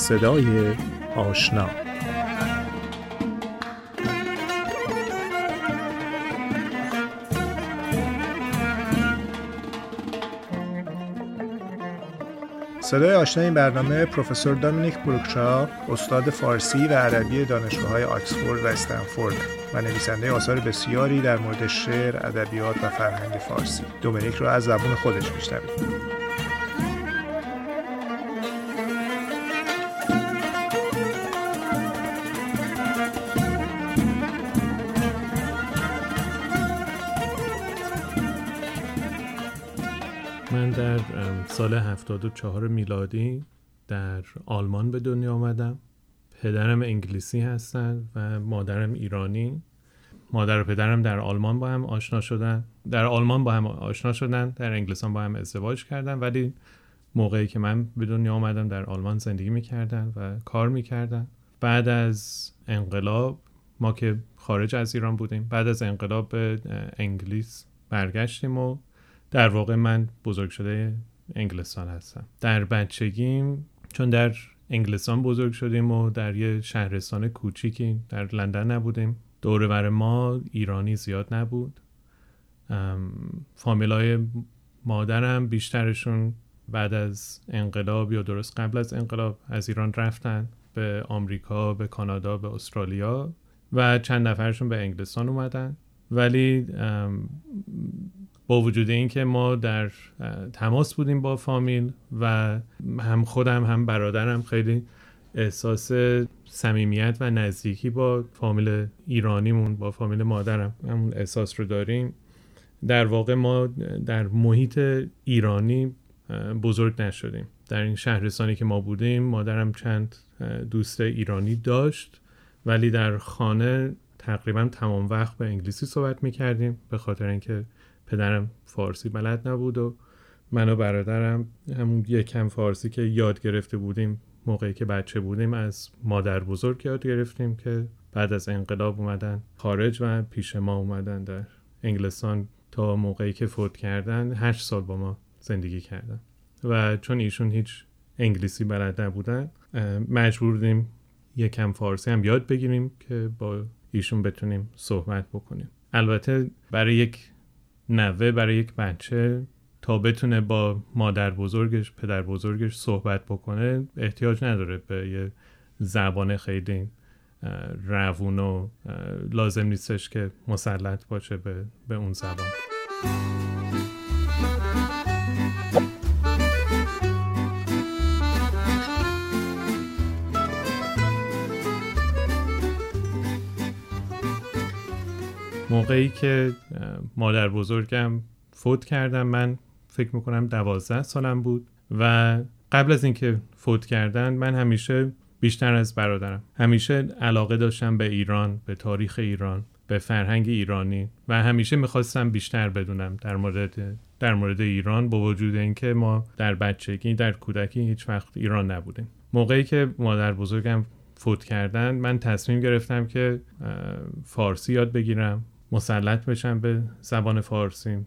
صدای آشنا صدای آشنا این برنامه پروفسور دامینیک بروکشا استاد فارسی و عربی دانشگاه های آکسفورد و استنفورد و نویسنده آثار بسیاری در مورد شعر، ادبیات و فرهنگ فارسی. دومینیک رو از زبون خودش میشنوید. سال 74 میلادی در آلمان به دنیا آمدم. پدرم انگلیسی هستن و مادرم ایرانی. مادر و پدرم در آلمان با هم آشنا شدن. در آلمان با هم آشنا شدن در انگلستان با هم ازدواج کردن. ولی موقعی که من به دنیا آمدم در آلمان زندگی می‌کردن و کار می‌کردن. بعد از انقلاب ما که خارج از ایران بودیم بعد از انقلاب به انگلیس برگشتیم و در واقع من بزرگ شده انگلستان هستم. در بچگیم چون در انگلستان بزرگ شدیم و در یه شهرستان کوچیکی در لندن نبودیم. دور ما ایرانی زیاد نبود. فامیلای مادرم بیشترشون بعد از انقلاب یا درست قبل از انقلاب از ایران رفتن به آمریکا به کانادا به استرالیا و چند نفرشون به انگلستان اومدن. ولی با وجود اینکه ما در تماس بودیم با فامیل و هم خودم هم برادرم خیلی احساس صمیمیت و نزدیکی با فامیل ایرانیمون با فامیل مادرم همون احساس رو داریم. در واقع ما در محیط ایرانی بزرگ نشدیم. در این شهرستانی که ما بودیم مادرم چند دوست ایرانی داشت ولی در خانه تقریبا تمام وقت به انگلیسی صحبت می‌کردیم به خاطر اینکه پدرم فارسی بلد نبود و من و برادرم همون یکم فارسی که یاد گرفته بودیم موقعی که بچه بودیم از مادر بزرگ یاد گرفتیم که بعد از انقلاب اومدن خارج و پیش ما اومدن در انگلستان تا موقعی که فوت کردن هشت سال با ما زندگی کردن. و چون ایشون هیچ انگلیسی بلد نبودن مجبور بودیم یکم فارسی هم یاد بگیریم که با ایشون بتونیم صحبت بکنیم. البته برای یک نوه برای یک بچه تا بتونه با مادر بزرگش پدر بزرگش صحبت بکنه احتیاج نداره به یه زبان خیلی روون و لازم نیستش که مسلط باشه به, به اون زبان. موقعی که مادر بزرگم فوت کردم من فکر می‌کنم دوازده سالم بود و قبل از اینکه فوت کردن من همیشه بیشتر از برادرم همیشه علاقه داشتم به ایران به تاریخ ایران به فرهنگ ایرانی و همیشه می‌خواستم بیشتر بدونم در مورد در مورد ایران با وجود اینکه ما در بچگی در کودکی هیچ وقت ایران نبودیم. موقعی که مادر بزرگم فوت کردن من تصمیم گرفتم که فارسی یاد بگیرم. مسلط بشم به زبان فارسی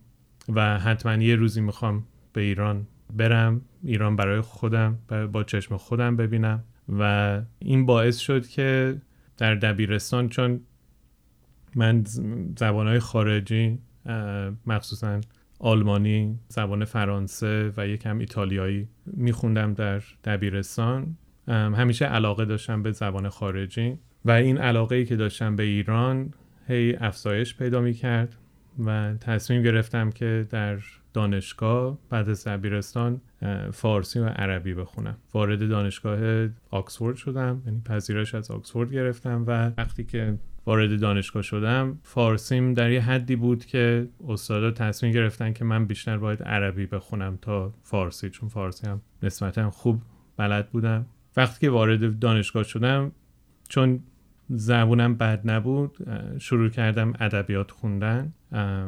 و حتما یه روزی می‌خوام به ایران برم ایران برای خودم با چشم خودم ببینم و این باعث شد که در دبیرستان چون من زبانهای خارجی مخصوصا آلمانی زبان فرانسه و یکم ایتالیایی میخوندم در دبیرستان. همیشه علاقه داشتم به زبان خارجی و این علاقه ای که داشتم به ایران هی افزایش پیدا می کرد و تصمیم گرفتم که در دانشگاه بعد از دبیرستان فارسی و عربی بخونم. وارد دانشگاه آکسفورد شدم یعنی پذیرش از آکسفورد گرفتم و وقتی که وارد دانشگاه شدم فارسیم در یه حدی بود که استادا تصمیم گرفتن که من بیشتر باید عربی بخونم تا فارسی چون فارسی هم نسبتا خوب بلد بودم. وقتی که وارد دانشگاه شدم چون زبونم بد نبود. شروع کردم ادبیات خوندن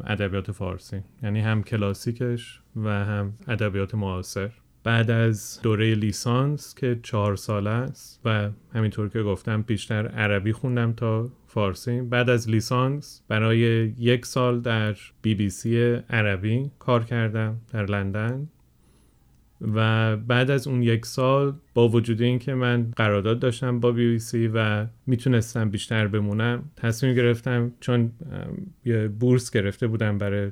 ادبیات فارسی. یعنی هم کلاسیکش و هم ادبیات معاصر. بعد از دوره لیسانس که چهار ساله است و همینطور که گفتم بیشتر عربی خوندم تا فارسی. بعد از لیسانس برای یک سال در بی بی سی عربی کار کردم در لندن. و بعد از اون یک سال با وجود اینکه من قرارداد داشتم با بی سی و می‌تونستم بیشتر بمونم تصمیم گرفتم چون یه بورس گرفته بودم برای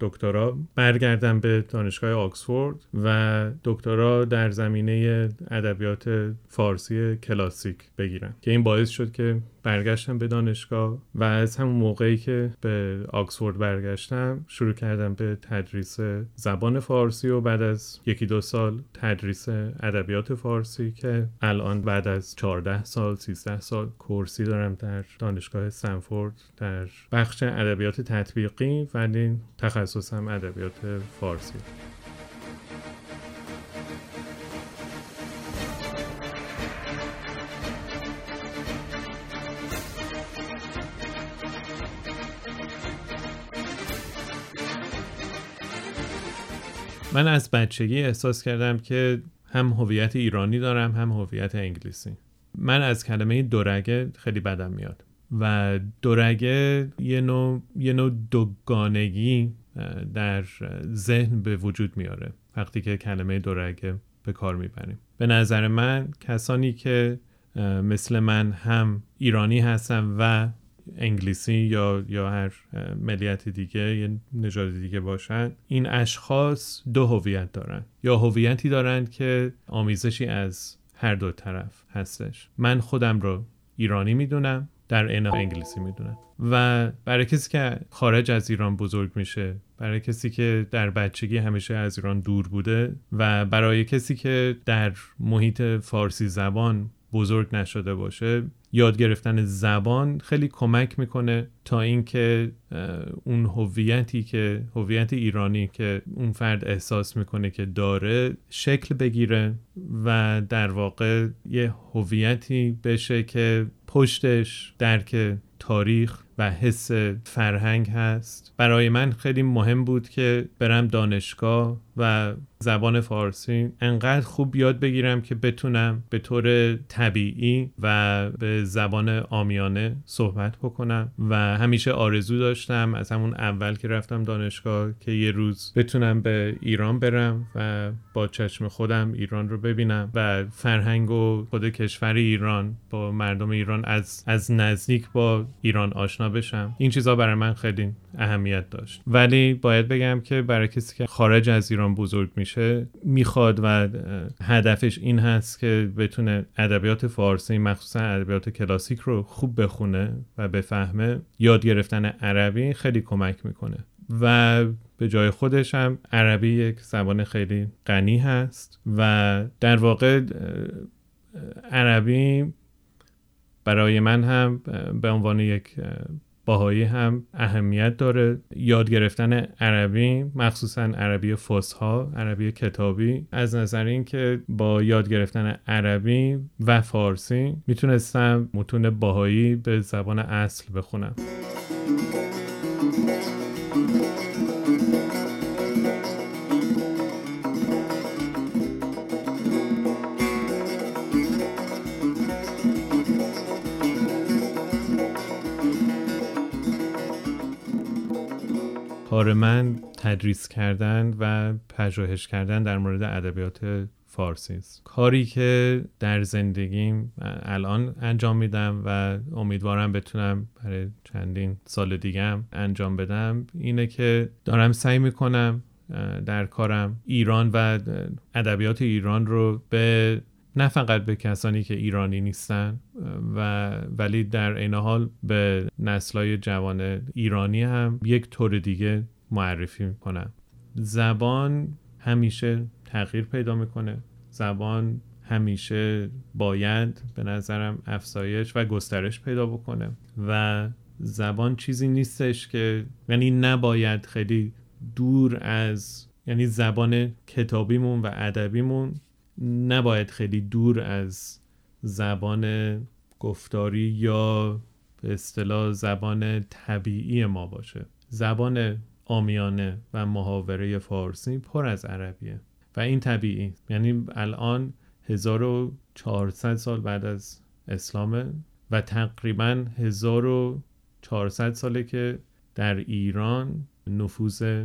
دکترا برگردم به دانشگاه آکسفورد و دکترا در زمینه ادبیات فارسی کلاسیک بگیرم که این باعث شد که برگشتم به دانشگاه و از همون موقعی که به آکسفورد برگشتم شروع کردم به تدریس زبان فارسی و بعد از یکی دو سال تدریس ادبیات فارسی که الان بعد از 14 سال 13 سال کورسی دارم در دانشگاه سنفورد در بخش ادبیات تطبیقی ولی تخصصم ادبیات فارسی. من از بچگی احساس کردم که هم هویت ایرانی دارم هم هویت انگلیسی. من از کلمه دورگه خیلی بدم میاد. و دورگه یه نوع, یه نوع دوگانگی در ذهن به وجود میاره وقتی که کلمه دورگه به کار می‌بریم. به نظر من کسانی که مثل من هم ایرانی هستن و انگلیسی یا یا هر ملیت دیگه یه نژاد دیگه باشن. این اشخاص دو هویت دارن. یا هویتی دارن که آمیزشی از هر دو طرف هستش. من خودم رو ایرانی می‌دونم در عین انگلیسی می‌دونم. و برای کسی که خارج از ایران بزرگ میشه برای کسی که در بچگی همیشه از ایران دور بوده و برای کسی که در محیط فارسی زبان بزرگ نشده باشه یاد گرفتن زبان خیلی کمک می‌کنه تا اینکه اون هویتی که هویت ایرانی که اون فرد احساس می‌کنه که داره شکل بگیره و در واقع یه هویتی بشه که پشتش درک تاریخ و حس فرهنگ هست. برای من خیلی مهم بود که برم دانشگاه و زبان فارسی انقدر خوب یاد بگیرم که بتونم به طور طبیعی و به زبان آمیانه صحبت بکنم و همیشه آرزو داشتم از همون اول که رفتم دانشگاه که یه روز بتونم به ایران برم و با چشم خودم ایران رو ببینم و فرهنگ و خود کشور ایران با مردم ایران از, از نزدیک با ایران آشنا بشم این چیزها برای من خیلی اهمیت داشت. ولی باید بگم که برای کسی که خارج از ایران بزرگ میشه می‌خواد و هدفش این هست که بتونه ادبیات فارسی مخصوصا ادبیات کلاسیک رو خوب بخونه و بفهمه. یاد گرفتن عربی خیلی کمک می‌کنه. و به جای خودش هم عربی یک زبان خیلی غنی هست و در واقع عربی برای من هم به عنوان یک باهایی هم اهمیت داره. یاد گرفتن عربی مخصوصا عربی فصحا عربی کتابی از نظر اینکه با یاد گرفتن عربی و فارسی می‌تونستم متون باهایی به زبان اصل بخونم. کار من تدریس کردن و پژوهش کردن در مورد ادبیات فارسی است. کاری که در زندگیم الان انجام میدم و امیدوارم بتونم برای چندین سال دیگه انجام بدم اینه که دارم سعی می‌کنم در کارم ایران و ادبیات ایران رو به نه فقط به کسانی که ایرانی نیستن و ولی در این حال به نسلای جوان ایرانی هم یک طور دیگه معرفی کنم زبان همیشه تغییر پیدا می‌کنه. زبان همیشه باید به نظرم افزایش و گسترش پیدا بکنه. و زبان چیزی نیستش که یعنی نباید خیلی دور از یعنی زبان کتابیمون و ادبیمون نباید خیلی دور از زبان گفتاری یا به اصطلاح زبان طبیعی ما باشه. زبان آمیانه و محاوره فارسی پر از عربیه و این طبیعی. یعنی الان 1400 سال بعد از اسلامه و تقریبا 1400 ساله که در ایران نفوذ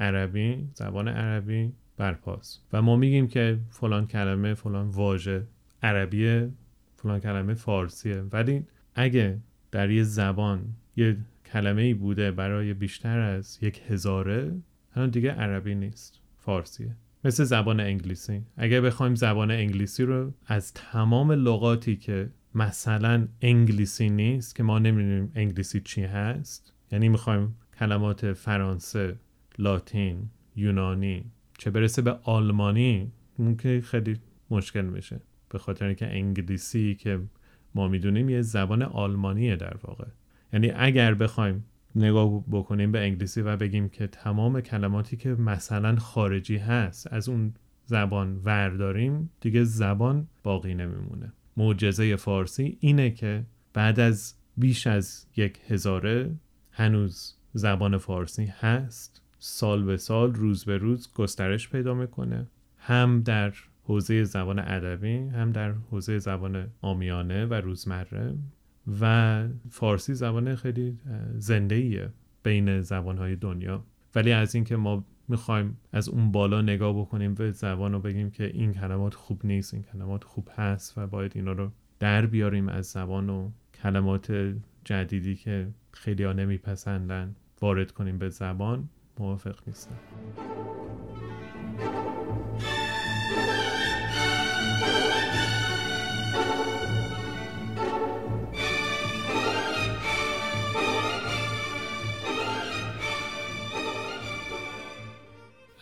عربی زبان عربی برپاست و ما میگیم که فلان کلمه فلان واژه عربی فلان کلمه فارسیه. ولی اگه در یه زبان یه کلمه ای بوده برای بیشتر از یک هزاره الان دیگه عربی نیست فارسیه. مثل زبان انگلیسی. اگه بخوایم زبان انگلیسی رو از تمام لغاتی که مثلا انگلیسی نیست که ما نمی‌دونیم انگلیسی چی هست یعنی می‌خوایم کلمات فرانسه لاتین یونانی چه برسه به آلمانی ممکن خیلی مشکل میشه. به خاطر اینکه انگلیسی که ما می‌دونیم یه زبان آلمانیه در واقع. یعنی اگر بخوایم نگاه بکنیم به انگلیسی و بگیم که تمام کلماتی که مثلا خارجی هست از اون زبان ورداریم دیگه زبان باقی نمیمونه. معجزه فارسی اینه که بعد از بیش از یک هزاره هنوز زبان فارسی هست. سال به سال روز به روز گسترش پیدا می‌کنه. هم در حوزه زبان ادبی هم در حوزه زبان آمیانه و روزمره و فارسی زبان خیلی زنده ایه بین زبانهای دنیا. ولی از اینکه ما می‌خوایم از اون بالا نگاه بکنیم به زبان و بگیم که این کلمات خوب نیست این کلمات خوب هست و باید اینا رو در بیاریم از زبان و کلمات جدیدی که خیلی ها نمیپسندن وارد کنیم به زبان موافق نیستم.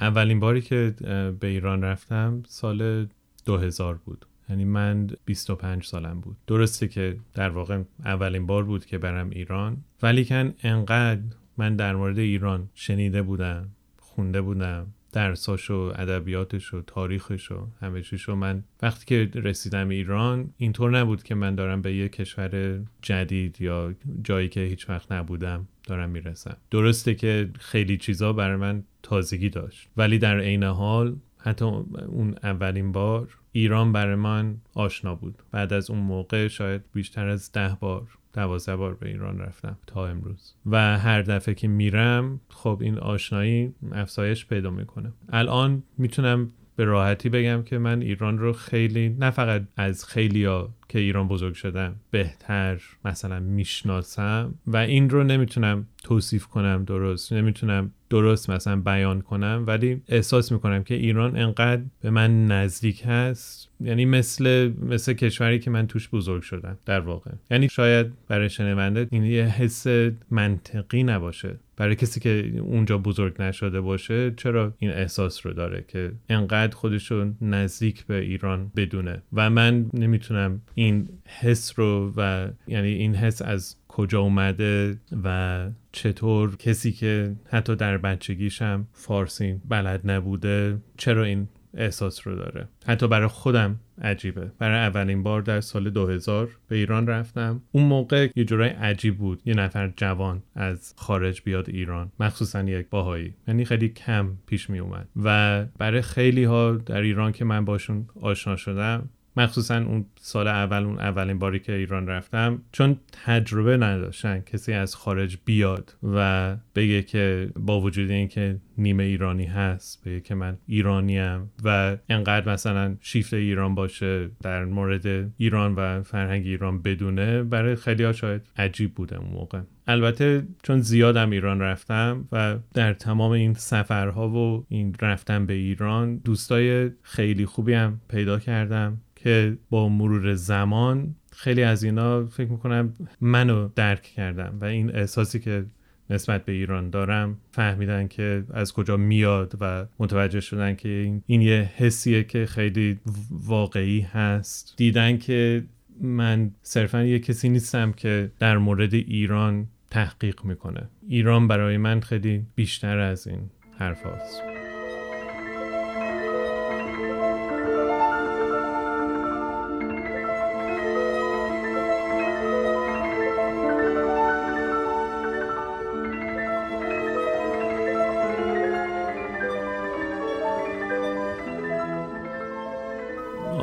اولین باری که به ایران رفتم سال 2000 بود. یعنی من 25 سالم بود. درسته که در واقع اولین بار بود که برم ایران ولی کن انقدر من در مورد ایران شنیده بودم خونده بودم درساش و ادبیاتش و تاریخش و همه چیشو من وقتی که رسیدم ایران اینطور نبود که من دارم به یه کشور جدید یا جایی که هیچ وقت نبودم دارم می‌رسم. درسته که خیلی چیزا برای من تازگی داشت. ولی در عین حال حتی اون اولین بار ایران برای من آشنا بود. بعد از اون موقع شاید بیشتر از ده بار دوازده بار به ایران رفتم تا امروز. و هر دفعه که میرم خب این آشنایی افزایش پیدا می‌کنه. الان می‌تونم به راحتی بگم که من ایران رو خیلی نه فقط از خیلیا که ایران بزرگ شدم بهتر مثلا می‌شناسم. و این رو نمی‌تونم توصیف کنم درست نمی‌تونم درست مثلا بیان کنم ولی احساس می‌کنم که ایران انقدر به من نزدیک هست. یعنی مثل مثل کشوری که من توش بزرگ شدم در واقع. یعنی شاید برای شنونده این یه حس منطقی نباشه. برای کسی که اونجا بزرگ نشده باشه چرا این احساس رو داره که انقدر خودش رو نزدیک به ایران بدونه؟ و من نمی‌تونم این حس رو و یعنی این حس از کجا اومده و چطور کسی که حتی در بچگیشم فارسی بلد نبوده چرا این احساس رو داره؟ حتی برای خودم عجیبه. برای اولین بار در سال 2000 به ایران رفتم. اون موقع یه جورای عجیب بود. یه نفر جوان از خارج بیاد ایران. مخصوصا یک باهایی. یعنی خیلی کم پیش می اومد و برای خیلی ها در ایران که من باشون آشنا شدم مخصوصا اون سال اول اون اولین باری که ایران رفتم چون تجربه نداشتن کسی از خارج بیاد و بگه که با وجود اینکه نیمه ایرانی هست بگه که من ایرانیم و انقدر مثلا شیفت ایران باشه در مورد ایران و فرهنگ ایران بدونه برای خیلی شاید عجیب بوده اون موقع. البته چون زیادم ایران رفتم و در تمام این سفرها و این رفتن به ایران دوستای خیلی خوبی هم پیدا کردم. که با مرور زمان خیلی از اینا فکر می‌کنم منو درک کردم و این احساسی که نسبت به ایران دارم فهمیدن که از کجا میاد و متوجه شدن که این, یه حسیه که خیلی واقعی هست دیدن که من صرفا یه کسی نیستم که در مورد ایران تحقیق می‌کنه ایران برای من خیلی بیشتر از این حرف هست.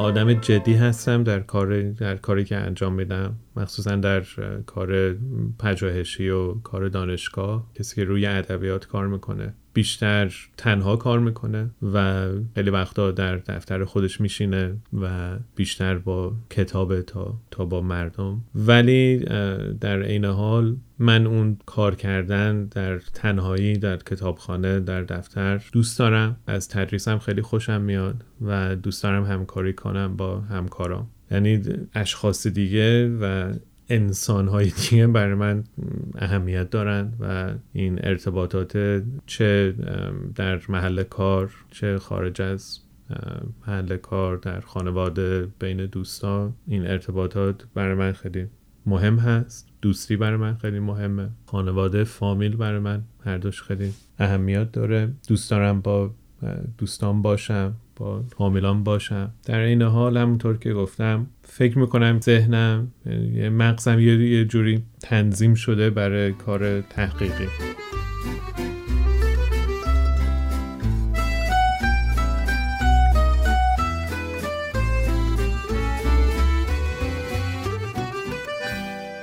آدم جدی هستم در کار در کاری که انجام میدم. مخصوصا در کار پژوهشی و کار دانشگاه کسی که روی ادبیات کار می‌کنه بیشتر تنها کار می‌کنه و خیلی وقتا در دفتر خودش میشینه و بیشتر با کتاب تا تا با مردم. ولی در عین حال من اون کار کردن در تنهایی در کتابخانه در دفتر دوست دارم. از تدریسم خیلی خوشم میاد و دوست دارم همکاری کنم با همکارام. یعنی اشخاص دیگه و انسان های دیگه برای من اهمیت دارند و این ارتباطات چه در محل کار چه خارج از محل کار در خانواده بین دوستان این ارتباطات برای من خیلی مهم هست. دوستی برای من خیلی مهمه. خانواده فامیل برای من هر دوش خیلی اهمیت داره. دوست دارم با دوستان باشم با حاملان باشم. در این حال همونطور که گفتم فکر می‌کنم ذهنم یه مغزم یه جوری تنظیم شده برای کار تحقیقی.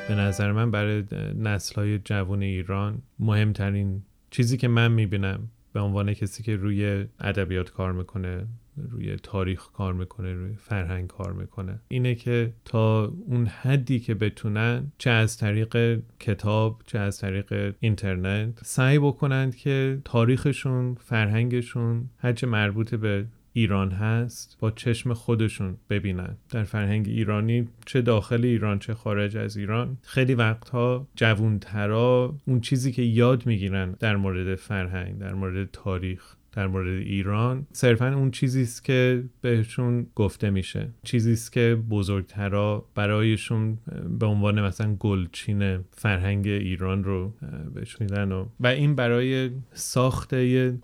به نظر من برای نسل های جوان ایران مهمترین چیزی که من می‌بینم به عنوان کسی که روی ادبیات کار می‌کنه روی تاریخ کار می‌کنه روی فرهنگ کار می‌کنه. اینه که تا اون حدی که بتونن چه از طریق کتاب چه از طریق اینترنت سعی بکنند که تاریخشون فرهنگشون هرچه مربوط به ایران هست با چشم خودشون ببینن. در فرهنگ ایرانی چه داخل ایران چه خارج از ایران خیلی وقتها جوونترا اون چیزی که یاد می‌گیرن در مورد فرهنگ در مورد تاریخ. در مورد ایران صرفا اون چیزی است که بهشون گفته میشه. چیزی است که بزرگترا برایشون به عنوان مثلا گلچین فرهنگ ایران رو بهش میدن و, و این برای ساخت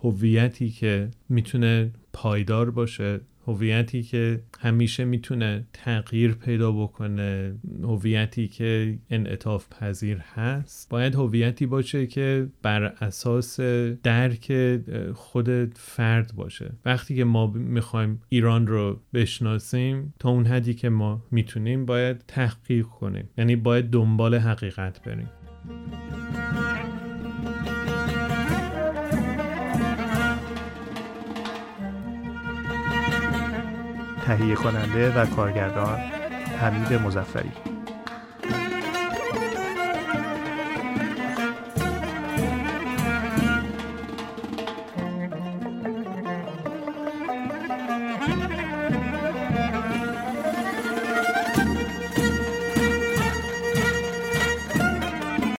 هویتی که می‌تونه پایدار باشه. هویتی که همیشه می‌تونه تغییر پیدا بکنه هویتی که انعطاف پذیر هست. باید هویتی باشه که بر اساس درک خود فرد باشه. وقتی که ما می‌خوایم ایران رو بشناسیم تا اون حدی که ما می‌تونیم باید تحقیق کنیم. یعنی باید دنبال حقیقت بریم. تهیه کننده و کارگردان حمید مزفری